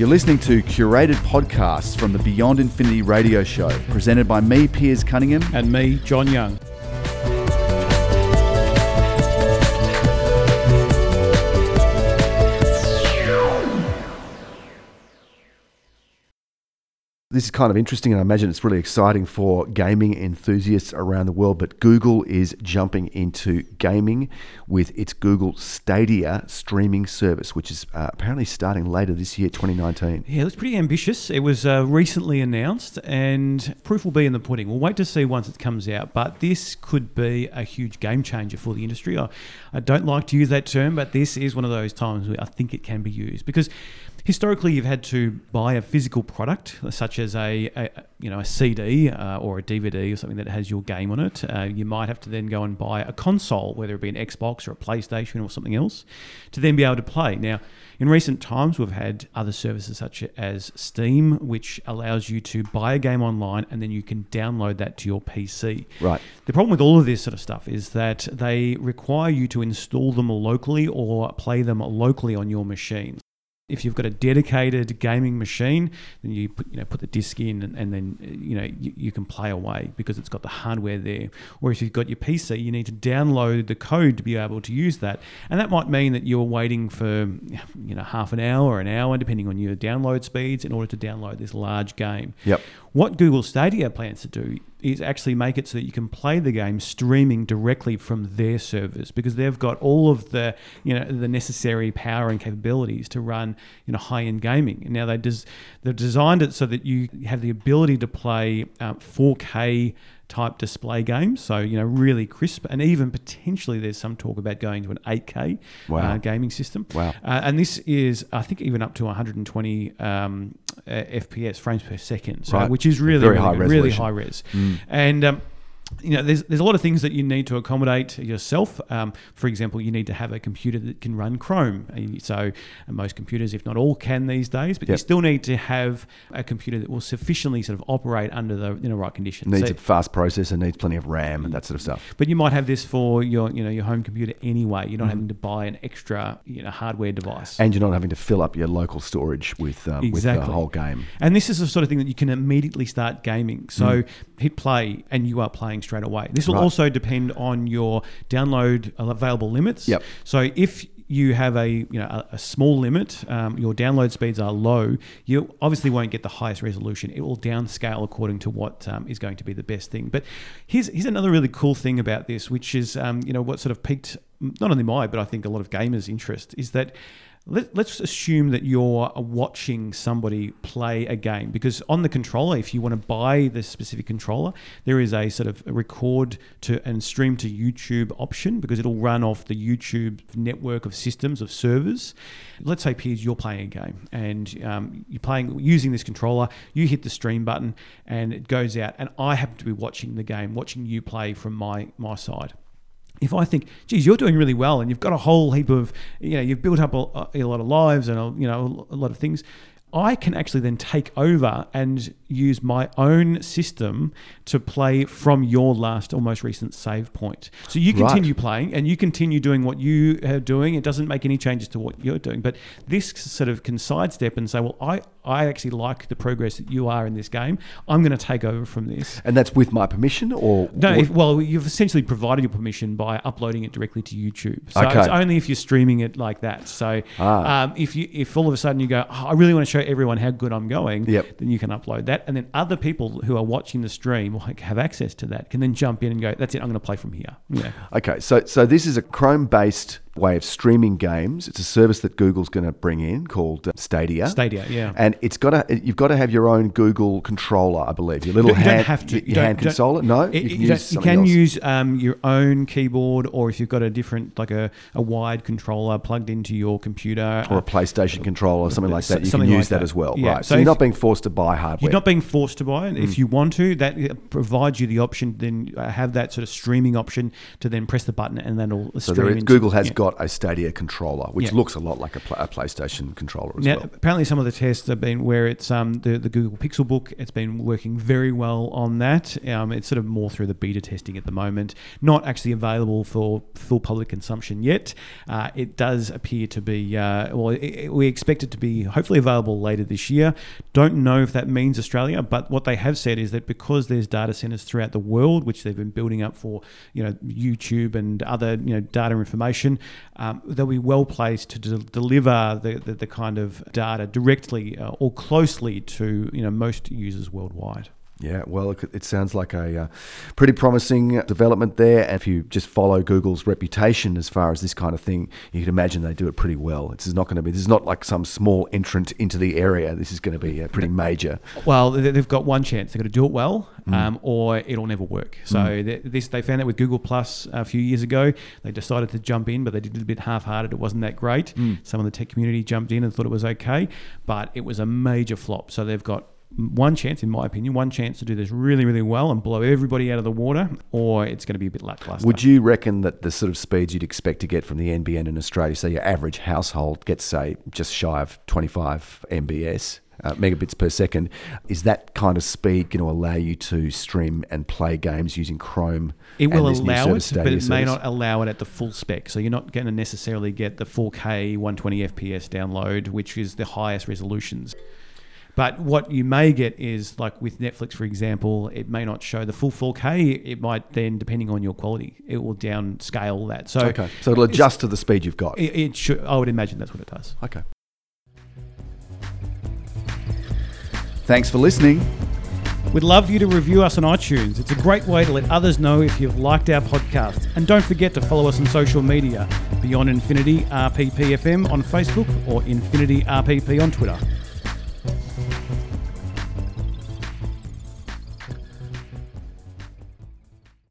You're listening to curated podcasts from the Beyond Infinity radio show, presented by me, Piers Cunningham. And me, John Young. This is kind of interesting, and I imagine it's really exciting for gaming enthusiasts around the world. But Google is jumping into gaming with its Google Stadia streaming service, which is uh, apparently starting later this year, 2019. Yeah, it pretty ambitious. It was uh, recently announced, and proof will be in the pudding. We'll wait to see once it comes out. But this could be a huge game changer for the industry. I, I don't like to use that term, but this is one of those times where I think it can be used because historically you've had to buy a physical product such as a, a you know a CD uh, or a DVD or something that has your game on it. Uh, you might have to then go and buy a console, whether it be an Xbox or a PlayStation or something else, to then be able to play. Now, in recent times, we've had other services such as Steam, which allows you to buy a game online and then you can download that to your PC. Right. The problem with all of this sort of stuff is that they require you to install them locally or play them locally on your machine if you've got a dedicated gaming machine, then you put you know put the disc in and, and then you know you, you, can play away because it's got the hardware there. Or if you've got your PC, you need to download the code to be able to use that, and that might mean that you're waiting for you know half an hour or an hour, depending on your download speeds, in order to download this large game. Yep. What Google Stadia plans to do is actually make it so that you can play the game streaming directly from their servers because they've got all of the you know the necessary power and capabilities to run you know high end gaming. Now they des- they've designed it so that you have the ability to play um, 4K type display games. So, you know, really crisp. And even potentially there's some talk about going to an 8K wow. uh, gaming system. Wow. Uh, and this is, I think, even up to 120 um, uh, FPS, frames per second. So, right. which is really, really, high really high res. Mm. And, um, you know, there's, there's a lot of things that you need to accommodate yourself. Um, for example, you need to have a computer that can run Chrome. So most computers, if not all, can these days. But yep. you still need to have a computer that will sufficiently sort of operate under the you know right conditions. Needs so, a fast processor, needs plenty of RAM and that sort of stuff. But you might have this for your you know your home computer anyway. You're not mm having to buy an extra you know hardware device, and you're not having to fill up your local storage with um, exactly. with the whole game. And this is the sort of thing that you can immediately start gaming. So mm. hit play, and you are playing straight away. This will right. also depend on your download available limits. Yep. So if you have a you know a, a small limit, um, your download speeds are low, you obviously won't get the highest resolution. It will downscale according to what um, is going to be the best thing. But here's here's another really cool thing about this, which is um, you know what sort of piqued not only my but I think a lot of gamers' interest is that let, us assume that you're watching somebody play a game because on the controller, if you want to buy the specific controller, there is a sort of record to and stream to YouTube option because it'll run off the YouTube network of systems of servers. Let's say, Piers, you're playing a game and um, you're playing using this controller. You hit the stream button and it goes out, and I happen to be watching the game, watching you play from my my side if I think, geez, you're doing really well, and you've got a whole heap of, you know, you've built up a, a lot of lives and a, you know a lot of things, I can actually then take over and use my own system to play from your last or most recent save point. So you continue right. playing and you continue doing what you are doing. It doesn't make any changes to what you're doing. But this sort of can sidestep and say, well, I, I actually like the progress that you are in this game. I'm going to take over from this. And that's with my permission or? No, if, well, you've essentially provided your permission by uploading it directly to YouTube. So okay. it's only if you're streaming it like that. So ah. um, if you if all of a sudden you go, oh, I really want to show show everyone how good I'm going, yep. then you can upload that. And then other people who are watching the stream or have access to that can then jump in and go, that's it, I'm going to play from here. Yeah. Okay, so so this is a Chrome based way of streaming games. It's a service that Google's going to bring in called uh, Stadia. Stadia, yeah. And it's got to you've got to have your own Google controller, I believe. Your little you hand, don't have to. Your hand controller. No, it, you can, you use, you can use um, your own keyboard, or if you've got a different, like a, a wide controller plugged into your computer, or a PlayStation controller, or something like that. You can use like that, that, as well, yeah. right? So, so you're not being forced to buy hardware. You're not being forced to buy it. Mm. If you want to, that provides you the option. Then uh, have that sort of streaming option to then press the button and then it'll so stream. Google has yeah. Got a Stadia controller, which Yeah. looks a lot like a, a PlayStation controller as Now, well. apparently, some of the tests have been where it's um, the, the Google Pixel Book. It's been working very well on that. Um, it's sort of more through the beta testing at the moment, not actually available for full public consumption yet. Uh, it does appear to be, uh, well, it, it- we expect it to be hopefully available later this year. Don't know if that means Australia, but what they have said is that because there's data centers throughout the world, which they've been building up for, you know, YouTube and other, you know, data information, um, they'll be well placed to de- deliver the, the, the kind of data directly uh, or closely to, you know, most users worldwide. Yeah, well, it, it sounds like a uh, pretty promising development there. And if you just follow Google's reputation as far as this kind of thing, you can imagine they do it pretty well. This is not going to be. This is not like some small entrant into the area. This is going to be uh, pretty major. Well, they- they've got one chance. They've got to do it well, um, or it'll never work. So th- this they found that with Google Plus a few years ago. They decided to jump in, but they did it a bit half-hearted. It wasn't that great. Some of the tech community jumped in and thought it was okay, but it was a major flop. So they've got one chance, in my opinion, one chance to do this really, really well and blow everybody out of the water, or it's going to be a bit lackluster. Would you reckon that the sort of speeds you'd expect to get from the NBN in Australia, so your average household gets, say, just shy of 25 MBS, uh, megabits per second, is that kind of speed going to allow you to stream and play games using Chrome? It will and this new allow it, but it may service? not allow it at the full spec. So you're not going to necessarily get the 4K 120 FPS download, which is the highest resolutions. But what you may get is like with Netflix, for example, it may not show the full 4K. It might then, depending on your quality, it will downscale that. So Okay, so it'll adjust to the speed you've got. it, it should. I would imagine that's what it does. Okay. Thanks for listening. We'd love you to review us on iTunes. It's a great way to let others know if you've liked our podcast. And don't forget to follow us on social media Beyond Infinity RPPFM on Facebook or Infinity RPP on Twitter.